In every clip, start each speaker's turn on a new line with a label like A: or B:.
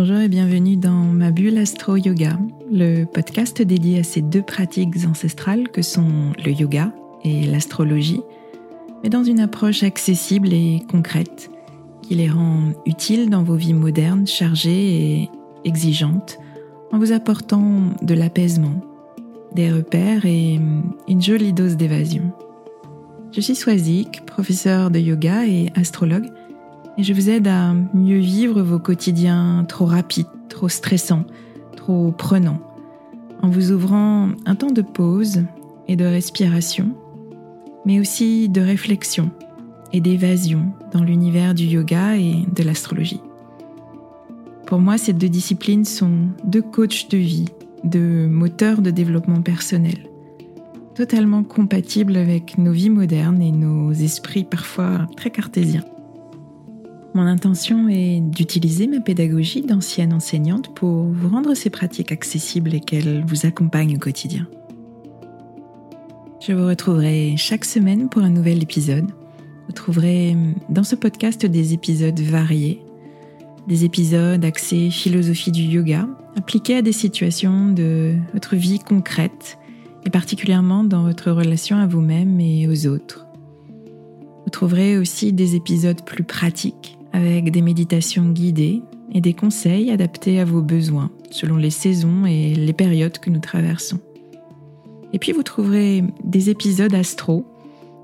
A: Bonjour et bienvenue dans ma bulle Astro Yoga, le podcast dédié à ces deux pratiques ancestrales que sont le yoga et l'astrologie, mais dans une approche accessible et concrète qui les rend utiles dans vos vies modernes, chargées et exigeantes, en vous apportant de l'apaisement, des repères et une jolie dose d'évasion. Je suis Swazik, professeur de yoga et astrologue, et je vous aide à mieux vivre vos quotidiens trop rapides, trop stressants, trop prenants, en vous ouvrant un temps de pause et de respiration, mais aussi de réflexion et d'évasion dans l'univers du yoga et de l'astrologie. Pour moi, ces deux disciplines sont deux coachs de vie, deux moteurs de développement personnel, totalement compatibles avec nos vies modernes et nos esprits parfois très cartésiens. Mon intention est d'utiliser ma pédagogie d'ancienne enseignante pour vous rendre ces pratiques accessibles et qu'elles vous accompagnent au quotidien. Je vous retrouverai chaque semaine pour un nouvel épisode. Vous trouverez dans ce podcast des épisodes variés, des épisodes axés philosophie du yoga, appliqués à des situations de votre vie concrète et particulièrement dans votre relation à vous-même et aux autres. Vous trouverez aussi des épisodes plus pratiques avec des méditations guidées et des conseils adaptés à vos besoins selon les saisons et les périodes que nous traversons. Et puis vous trouverez des épisodes astro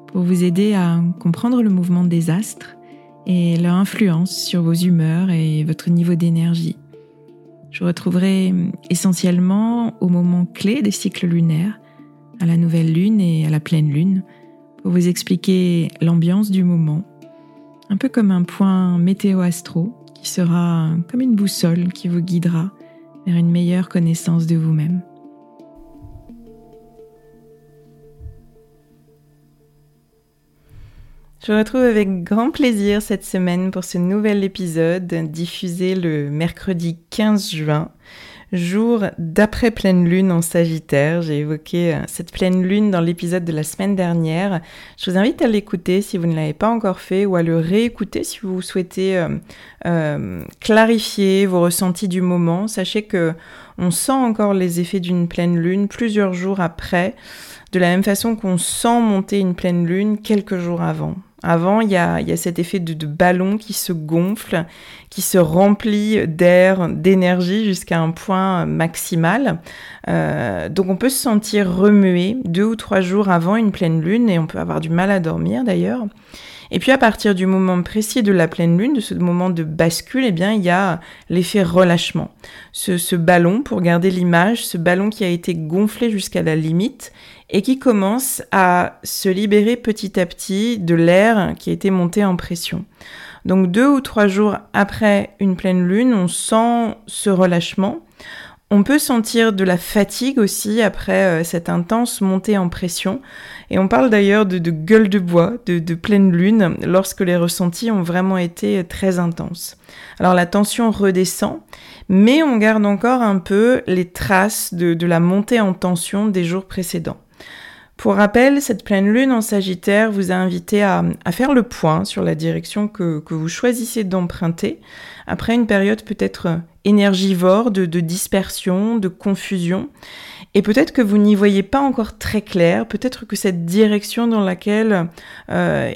A: pour vous aider à comprendre le mouvement des astres et leur influence sur vos humeurs et votre niveau d'énergie. Je retrouverai essentiellement au moment clé des cycles lunaires, à la nouvelle lune et à la pleine lune, pour vous expliquer l'ambiance du moment un peu comme un point météo-astro qui sera comme une boussole qui vous guidera vers une meilleure connaissance de vous-même. Je vous retrouve avec grand plaisir cette semaine pour ce nouvel épisode diffusé le mercredi 15 juin jour d'après pleine lune en Sagittaire. J'ai évoqué euh, cette pleine lune dans l'épisode de la semaine dernière. Je vous invite à l'écouter si vous ne l'avez pas encore fait ou à le réécouter si vous souhaitez euh, euh, clarifier vos ressentis du moment. Sachez que on sent encore les effets d'une pleine lune plusieurs jours après, de la même façon qu'on sent monter une pleine lune quelques jours avant. Avant, il y a, cet effet de, ballon qui se gonfle, qui se remplit d'air, d'énergie jusqu'à un point maximal. Euh, donc on peut se sentir remué deux ou trois jours avant une pleine lune et on peut avoir du mal à dormir d'ailleurs. Et puis à partir du moment précis de la pleine lune, de ce moment de bascule, eh bien il y a l'effet relâchement. Ce, ce ballon, pour garder l'image, ce ballon qui a été gonflé jusqu'à la limite et qui commence à se libérer petit à petit de l'air qui a été monté en pression. Donc deux ou trois jours après une pleine lune, on sent ce relâchement. On peut sentir de la fatigue aussi après euh, cette intense montée en pression. Et on parle d'ailleurs de, gueule de bois, de, pleine lune, lorsque les ressentis ont vraiment été très intenses. Alors la tension redescend, mais on garde encore un peu les traces de la montée en tension des jours précédents. Pour rappel, cette pleine lune en Sagittaire vous a invité à, faire le point sur la direction que, vous choisissez d'emprunter après une période peut-être énergivore de, dispersion, de confusion. Et peut-être que vous n'y voyez pas encore très clair, peut-être que cette direction dans laquelle euh,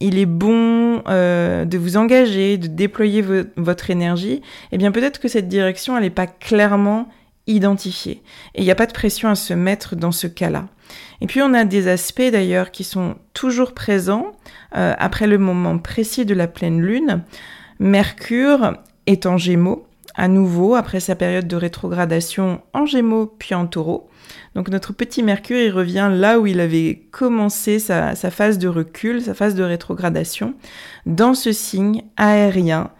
A: il est bon euh, de vous engager, de déployer votre énergie, eh bien peut-être que cette direction, n'est pas clairement identifiée. Et il n'y a pas de pression à se mettre dans ce cas-là. Et puis on a des aspects d'ailleurs qui sont toujours présents euh, après le moment précis de la pleine lune. Mercure est en gémeaux, à nouveau après sa période de rétrogradation en gémeaux puis en taureau. Donc notre petit Mercure, il revient là où il avait commencé sa phase de recul, sa phase de rétrogradation, dans ce signe aérien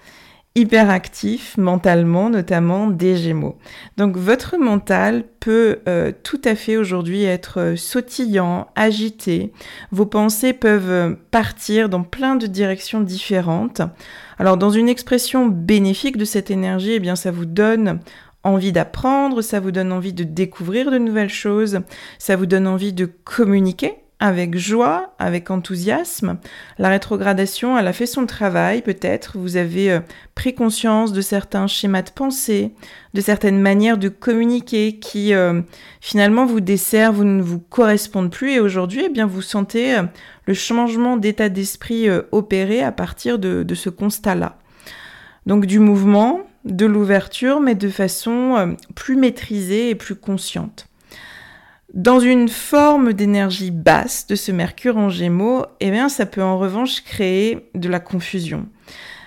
A: hyperactif mentalement, notamment des Gémeaux. Donc votre mental peut euh, tout à fait aujourd'hui être euh, sautillant, agité. Vos pensées peuvent euh, partir dans plein de directions différentes. Alors dans une expression bénéfique de cette énergie, eh bien ça vous donne envie d'apprendre, ça vous donne envie de découvrir de nouvelles choses, ça vous donne envie de communiquer avec joie, avec enthousiasme. La rétrogradation, elle a fait son travail peut-être. Vous avez euh, pris conscience de certains schémas de pensée, de certaines manières de communiquer qui euh, finalement vous desservent ou ne vous correspondent plus. Et aujourd'hui, eh bien, vous sentez euh, le changement d'état d'esprit opéré à partir de ce constat-là. Donc du mouvement, de l'ouverture, mais de façon plus maîtrisée et plus consciente. Dans une forme d'énergie basse de ce Mercure en Gémeaux, eh bien, ça peut en revanche créer de la confusion.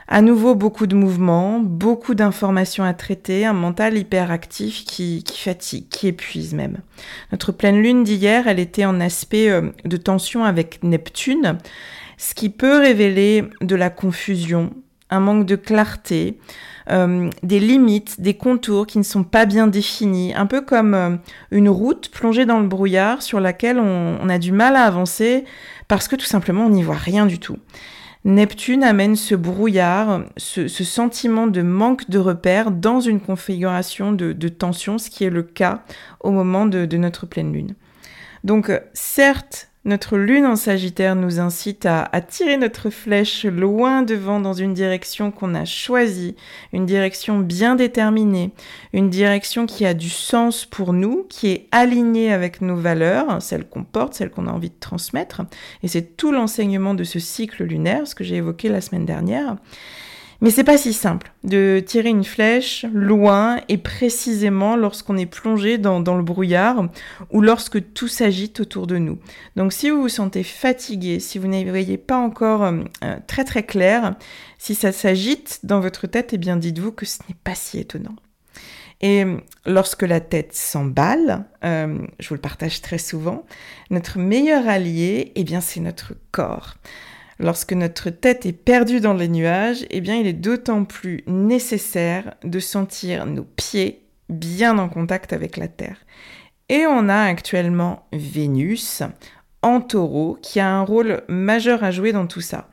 A: À nouveau, beaucoup de mouvements, beaucoup d'informations à traiter, un mental hyperactif qui, qui fatigue, qui épuise même. Notre pleine lune d'hier, elle était en aspect euh, de tension avec Neptune, ce qui peut révéler de la confusion, un manque de clarté, euh, des limites, des contours qui ne sont pas bien définis, un peu comme euh, une route plongée dans le brouillard sur laquelle on, a du mal à avancer parce que tout simplement on n'y voit rien du tout. Neptune amène ce brouillard, ce, sentiment de manque de repères dans une configuration de, tension, ce qui est le cas au moment de, de notre pleine lune. Donc certes, notre lune en Sagittaire nous incite à, tirer notre flèche loin devant dans une direction qu'on a choisie, une direction bien déterminée, une direction qui a du sens pour nous, qui est alignée avec nos valeurs, celles qu'on porte, celles qu'on a envie de transmettre. Et c'est tout l'enseignement de ce cycle lunaire, ce que j'ai évoqué la semaine dernière. Mais c'est pas si simple de tirer une flèche loin et précisément lorsqu'on est plongé dans, le brouillard ou lorsque tout s'agite autour de nous. Donc si vous vous sentez fatigué, si vous n'y voyez pas encore euh, euh, très très clair, si ça s'agite dans votre tête, eh bien dites-vous que ce n'est pas si étonnant. Et euh, lorsque la tête s'emballe, je vous le partage très souvent, notre meilleur allié, eh bien c'est notre corps. Lorsque notre tête est perdue dans les nuages, eh bien il est d'autant plus nécessaire de sentir nos pieds bien en contact avec la Terre. Et on a actuellement Vénus en taureau qui a un rôle majeur à jouer dans tout ça.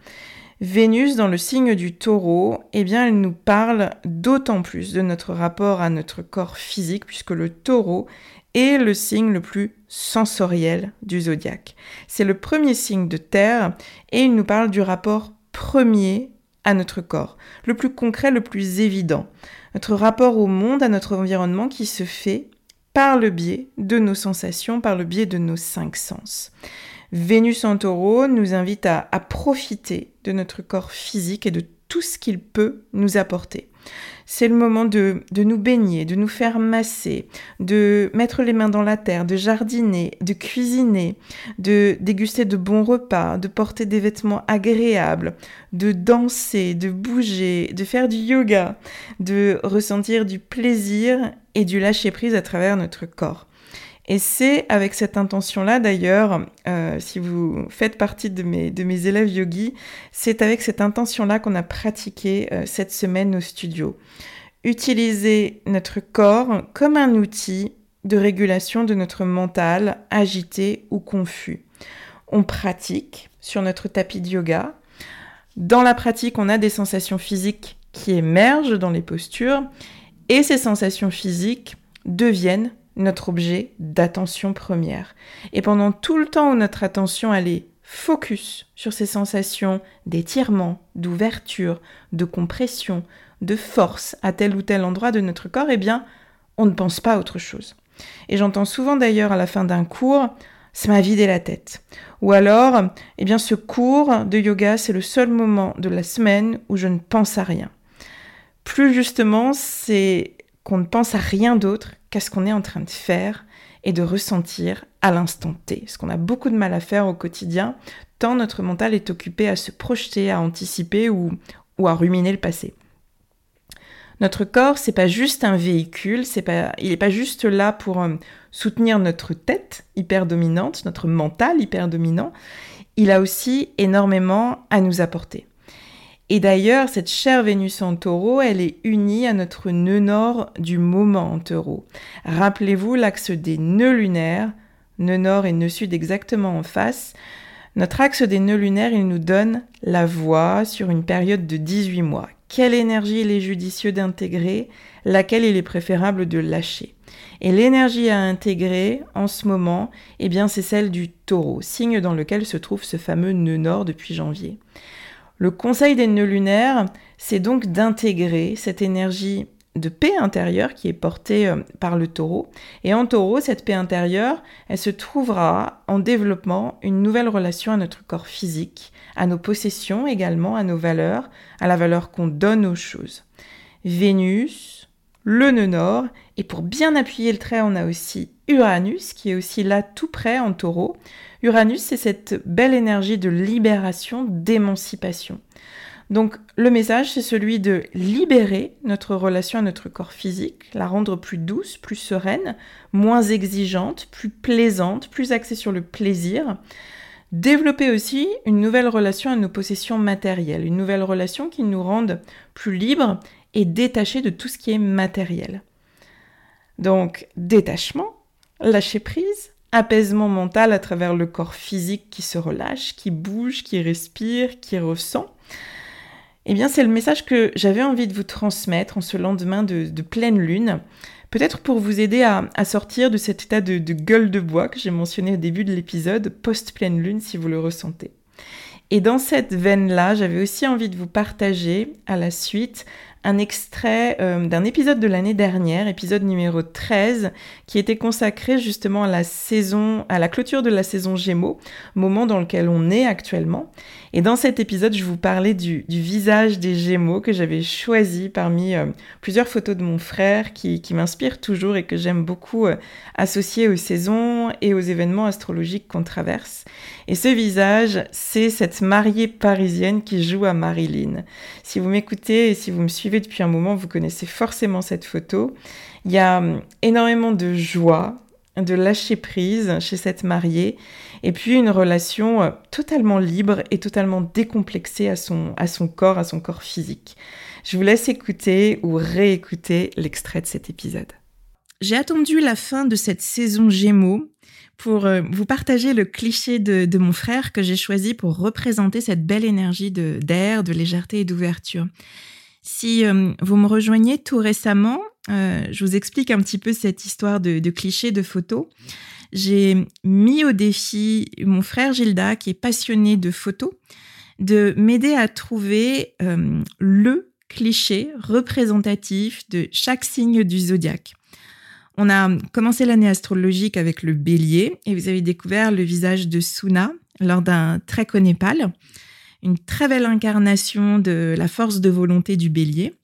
A: Vénus dans le signe du taureau, eh bien elle nous parle d'autant plus de notre rapport à notre corps physique puisque le taureau est le signe le plus sensoriel du zodiaque. C'est le premier signe de terre et il nous parle du rapport premier à notre corps, le plus concret, le plus évident. Notre rapport au monde, à notre environnement qui se fait par le biais de nos sensations, par le biais de nos cinq sens. Vénus en taureau nous invite à, à profiter de notre corps physique et de tout ce qu'il peut nous apporter. C'est le moment de, nous baigner, de nous faire masser, de mettre les mains dans la terre, de jardiner, de cuisiner, de déguster de bons repas, de porter des vêtements agréables, de danser, de bouger, de faire du yoga, de ressentir du plaisir et du lâcher-prise à travers notre corps. Et c'est avec cette intention-là, d'ailleurs, euh, si vous faites partie de mes, élèves yogis, c'est avec cette intention-là qu'on a pratiqué euh, cette semaine au studio. Utiliser notre corps comme un outil de régulation de notre mental agité ou confus. On pratique sur notre tapis de yoga. Dans la pratique, on a des sensations physiques qui émergent dans les postures et ces sensations physiques deviennent notre objet d'attention première. Et pendant tout le temps où notre attention elle est focus sur ces sensations d'étirement, d'ouverture, de compression, de force à tel ou tel endroit de notre corps, eh bien, on ne pense pas à autre chose. Et j'entends souvent d'ailleurs à la fin d'un cours, ça m'a vidé la tête. Ou alors, eh bien, ce cours de yoga, c'est le seul moment de la semaine où je ne pense à rien. Plus justement, c'est qu'on ne pense à rien d'autre qu'à ce qu'on est en train de faire et de ressentir à l'instant T. Ce qu'on a beaucoup de mal à faire au quotidien, tant notre mental est occupé à se projeter, à anticiper ou, à ruminer le passé. Notre corps, c'est pas juste un véhicule, il n'est pas juste là pour euh, soutenir notre tête hyper dominante, notre mental hyper dominant. Il a aussi énormément à nous apporter. Et d'ailleurs, cette chère Vénus en taureau, elle est unie à notre nœud nord du moment en taureau. Rappelez-vous l'axe des nœuds lunaires, nœud nord et nœud sud exactement en face. Notre axe des nœuds lunaires, il nous donne la voie sur une période de 18 mois. Quelle énergie il est judicieux d'intégrer, laquelle il est préférable de lâcher. Et l'énergie à intégrer en ce moment, eh bien, c'est celle du taureau, signe dans lequel se trouve ce fameux nœud nord depuis janvier. Le conseil des nœuds lunaires, c'est donc d'intégrer cette énergie de paix intérieure qui est portée euh, par le taureau. Et en taureau, cette paix intérieure, elle se trouvera en développement une nouvelle relation à notre corps physique, à nos possessions également, à nos valeurs, à la valeur qu'on donne aux choses. Vénus, le nœud nord, et pour bien appuyer le trait, on a aussi Uranus qui est aussi là tout près en taureau. Uranus, c'est cette belle énergie de libération, d'émancipation. Donc le message, c'est celui de libérer notre relation à notre corps physique, la rendre plus douce, plus sereine, moins exigeante, plus plaisante, plus axée sur le plaisir. Développer aussi une nouvelle relation à nos possessions matérielles, une nouvelle relation qui nous rende plus libres et détachés de tout ce qui est matériel. Donc détachement, lâcher prise, apaisement mental à travers le corps physique qui se relâche, qui bouge, qui respire, qui ressent. Eh bien, c'est le message que j'avais envie de vous transmettre en ce lendemain de, pleine lune. Peut-être pour vous aider à, sortir de cet état de, gueule de bois que j'ai mentionné au début de l'épisode, post-pleine lune si vous le ressentez. Et dans cette veine-là, j'avais aussi envie de vous partager à la suite un extrait euh, d'un épisode de l'année dernière, épisode numéro 13, qui était consacré justement à la saison, à la clôture de la saison Gémeaux, moment dans lequel on est actuellement. Et dans cet épisode, je vous parlais du, visage des Gémeaux que j'avais choisi parmi euh, plusieurs photos de mon frère qui, qui m'inspirent toujours et que j'aime beaucoup euh, associer aux saisons et aux événements astrologiques qu'on traverse. Et ce visage, c'est cette mariée parisienne qui joue à Marilyn. Si vous m'écoutez et si vous me suivez depuis un moment, vous connaissez forcément cette photo. Il y a hum, énormément de joie, de lâcher prise chez cette mariée, et puis une relation euh, totalement libre et totalement décomplexée à son, à son corps, à son corps physique. Je vous laisse écouter ou réécouter l'extrait de cet épisode. J'ai attendu la fin de cette saison Gémeaux pour euh, vous partager le cliché de, de mon frère que j'ai choisi pour représenter cette belle énergie d'air, de légèreté et d'ouverture. Si euh, vous me rejoignez tout récemment, euh, je vous explique un petit peu cette histoire de, clichés de photos. J'ai mis au défi mon frère Gilda, qui est passionné de photos, de m'aider à trouver euh, le cliché représentatif de chaque signe du zodiaque. On a commencé l'année astrologique avec le bélier et vous avez découvert le visage de Suna lors d'un trek au Népal une très belle incarnation de la force de volonté du bélier.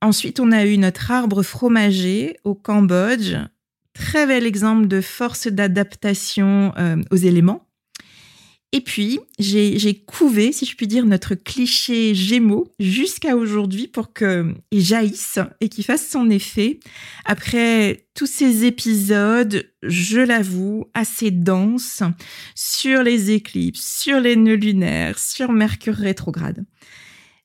A: Ensuite, on a eu notre arbre fromager au Cambodge, très bel exemple de force d'adaptation euh, aux éléments. Et puis, j'ai couvé, si je puis dire, notre cliché Gémeaux jusqu'à aujourd'hui pour qu'il jaillisse et qu'il fasse son effet. Après tous ces épisodes, je l'avoue, assez denses sur les éclipses, sur les nœuds lunaires, sur Mercure rétrograde.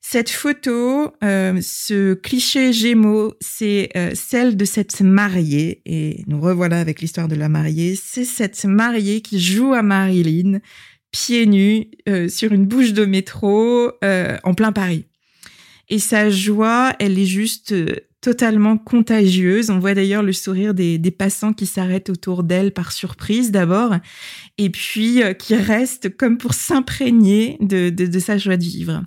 A: Cette photo, euh, ce cliché Gémeaux, c'est euh, celle de cette mariée, et nous revoilà avec l'histoire de la mariée, c'est cette mariée qui joue à Marilyn, pieds nus euh, sur une bouche de métro euh, en plein Paris. Et sa joie, elle est juste euh, totalement contagieuse. On voit d'ailleurs le sourire des, passants qui s'arrêtent autour d'elle par surprise d'abord, et puis qui restent comme pour s'imprégner de sa joie de vivre.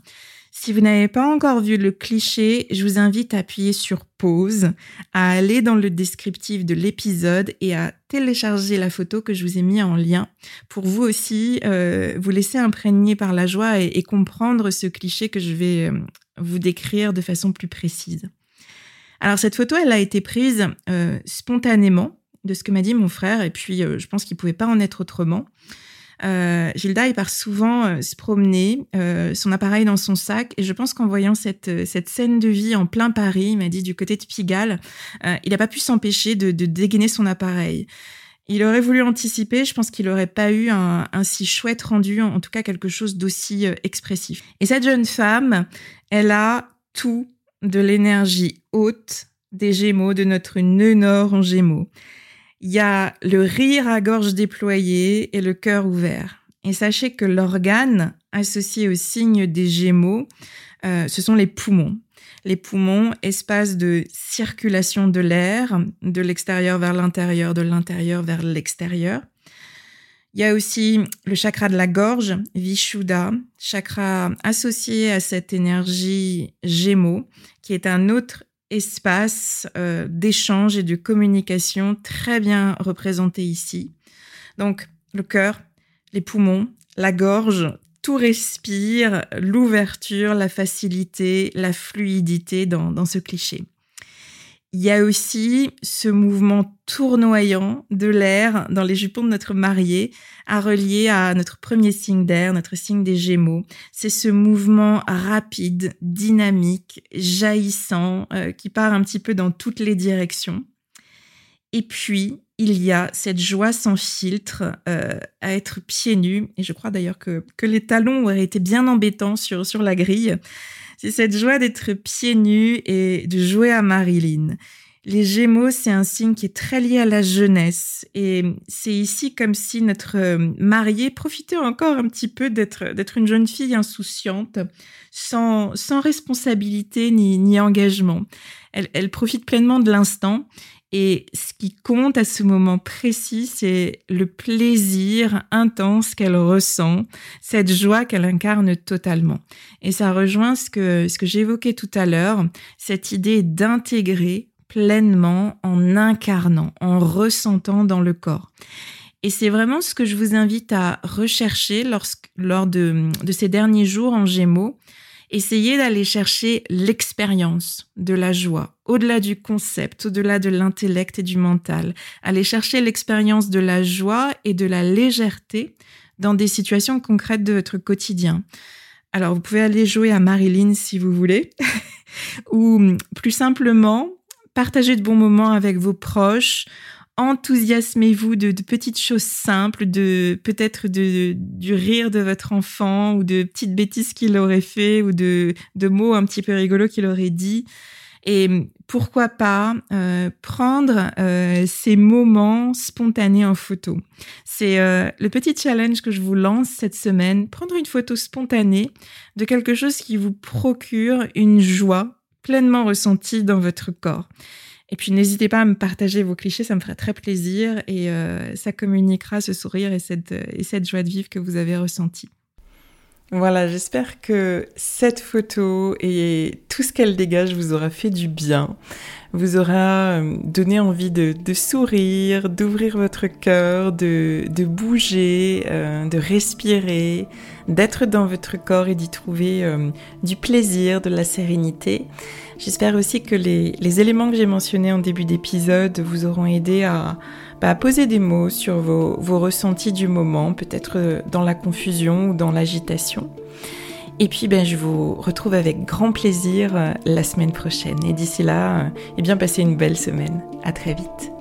A: Si vous n'avez pas encore vu le cliché, je vous invite à appuyer sur pause, à aller dans le descriptif de l'épisode et à télécharger la photo que je vous ai mis en lien pour vous aussi euh, vous laisser imprégner par la joie et, comprendre ce cliché que je vais euh, vous décrire de façon plus précise. Alors cette photo, elle a été prise euh, spontanément de ce que m'a dit mon frère et puis je pense qu'il pouvait pas en être autrement. Euh, Gilda, il part souvent euh, se promener, euh, son appareil dans son sac. Et je pense qu'en voyant cette, cette scène de vie en plein Paris, il m'a dit du côté de Pigalle, il n'a pas pu s'empêcher de, dégainer son appareil. Il aurait voulu anticiper, je pense qu'il n'aurait pas eu un, un, si chouette rendu, en tout cas quelque chose d'aussi expressif. Et cette jeune femme, elle a tout de l'énergie haute des Gémeaux, de notre nœud nord en Gémeaux. Il y a le rire à gorge déployée et le cœur ouvert. Et sachez que l'organe associé au signe des Gémeaux, euh, ce sont les poumons. Les poumons, espace de circulation de l'air, de l'extérieur vers l'intérieur, de l'intérieur vers l'extérieur. Il y a aussi le chakra de la gorge, Vishuddha, chakra associé à cette énergie Gémeaux, qui est un autre espace euh, d'échange et de communication très bien représenté ici. Donc le cœur, les poumons, la gorge, tout respire, l'ouverture, la facilité, la fluidité dans, ce cliché. Il y a aussi ce mouvement tournoyant de l'air dans les jupons de notre mariée à relier à notre premier signe d'air, notre signe des Gémeaux. C'est ce mouvement rapide, dynamique, jaillissant, euh, qui part un petit peu dans toutes les directions. Et puis, il y a cette joie sans filtre euh, à être pieds nus. Et je crois d'ailleurs que, les talons auraient été bien embêtants sur la grille. C'est cette joie d'être pieds nus et de jouer à Marilyn. Les Gémeaux, c'est un signe qui est très lié à la jeunesse. Et c'est ici comme si notre euh, mariée profitait encore un petit peu d'être, une jeune fille insouciante, sans, sans responsabilité ni, ni engagement. Elle, elle profite pleinement de l'instant et ce qui compte à ce moment précis, c'est le plaisir intense qu'elle ressent, cette joie qu'elle incarne totalement. Et ça rejoint ce que, ce que j'évoquais tout à l'heure, cette idée d'intégrer pleinement en incarnant, en ressentant dans le corps. Et c'est vraiment ce que je vous invite à rechercher lorsque, lors de, de ces derniers jours en Gémeaux. Essayez d'aller chercher l'expérience de la joie, au-delà du concept, au-delà de l'intellect et du mental. Allez chercher l'expérience de la joie et de la légèreté dans des situations concrètes de votre quotidien. Alors, vous pouvez aller jouer à Marilyn si vous voulez, ou plus simplement, partager de bons moments avec vos proches enthousiasmez-vous de, petites choses simples, de peut-être de, du rire de votre enfant ou de petites bêtises qu'il aurait fait ou de, de mots un petit peu rigolos qu'il aurait dit. Et pourquoi pas euh, prendre euh, ces moments spontanés en photo. C'est euh, le petit challenge que je vous lance cette semaine. Prendre une photo spontanée de quelque chose qui vous procure une joie pleinement ressentie dans votre corps. Et puis n'hésitez pas à me partager vos clichés, ça me ferait très plaisir et euh, ça communiquera ce sourire et cette, et cette joie de vivre que vous avez ressentie. Voilà, j'espère que cette photo et tout ce qu'elle dégage vous aura fait du bien, vous aura euh, donné envie de, sourire, d'ouvrir votre cœur, de, bouger, euh, de respirer, d'être dans votre corps et d'y trouver du plaisir, de la sérénité. J'espère aussi que les, les éléments que j'ai mentionnés en début d'épisode vous auront aidé à bah, poser des mots sur vos, vos ressentis du moment, peut-être euh, dans la confusion ou dans l'agitation. Et puis, ben, je vous retrouve avec grand plaisir euh, la semaine prochaine. Et d'ici là, euh, eh bien, passez une belle semaine. À très vite.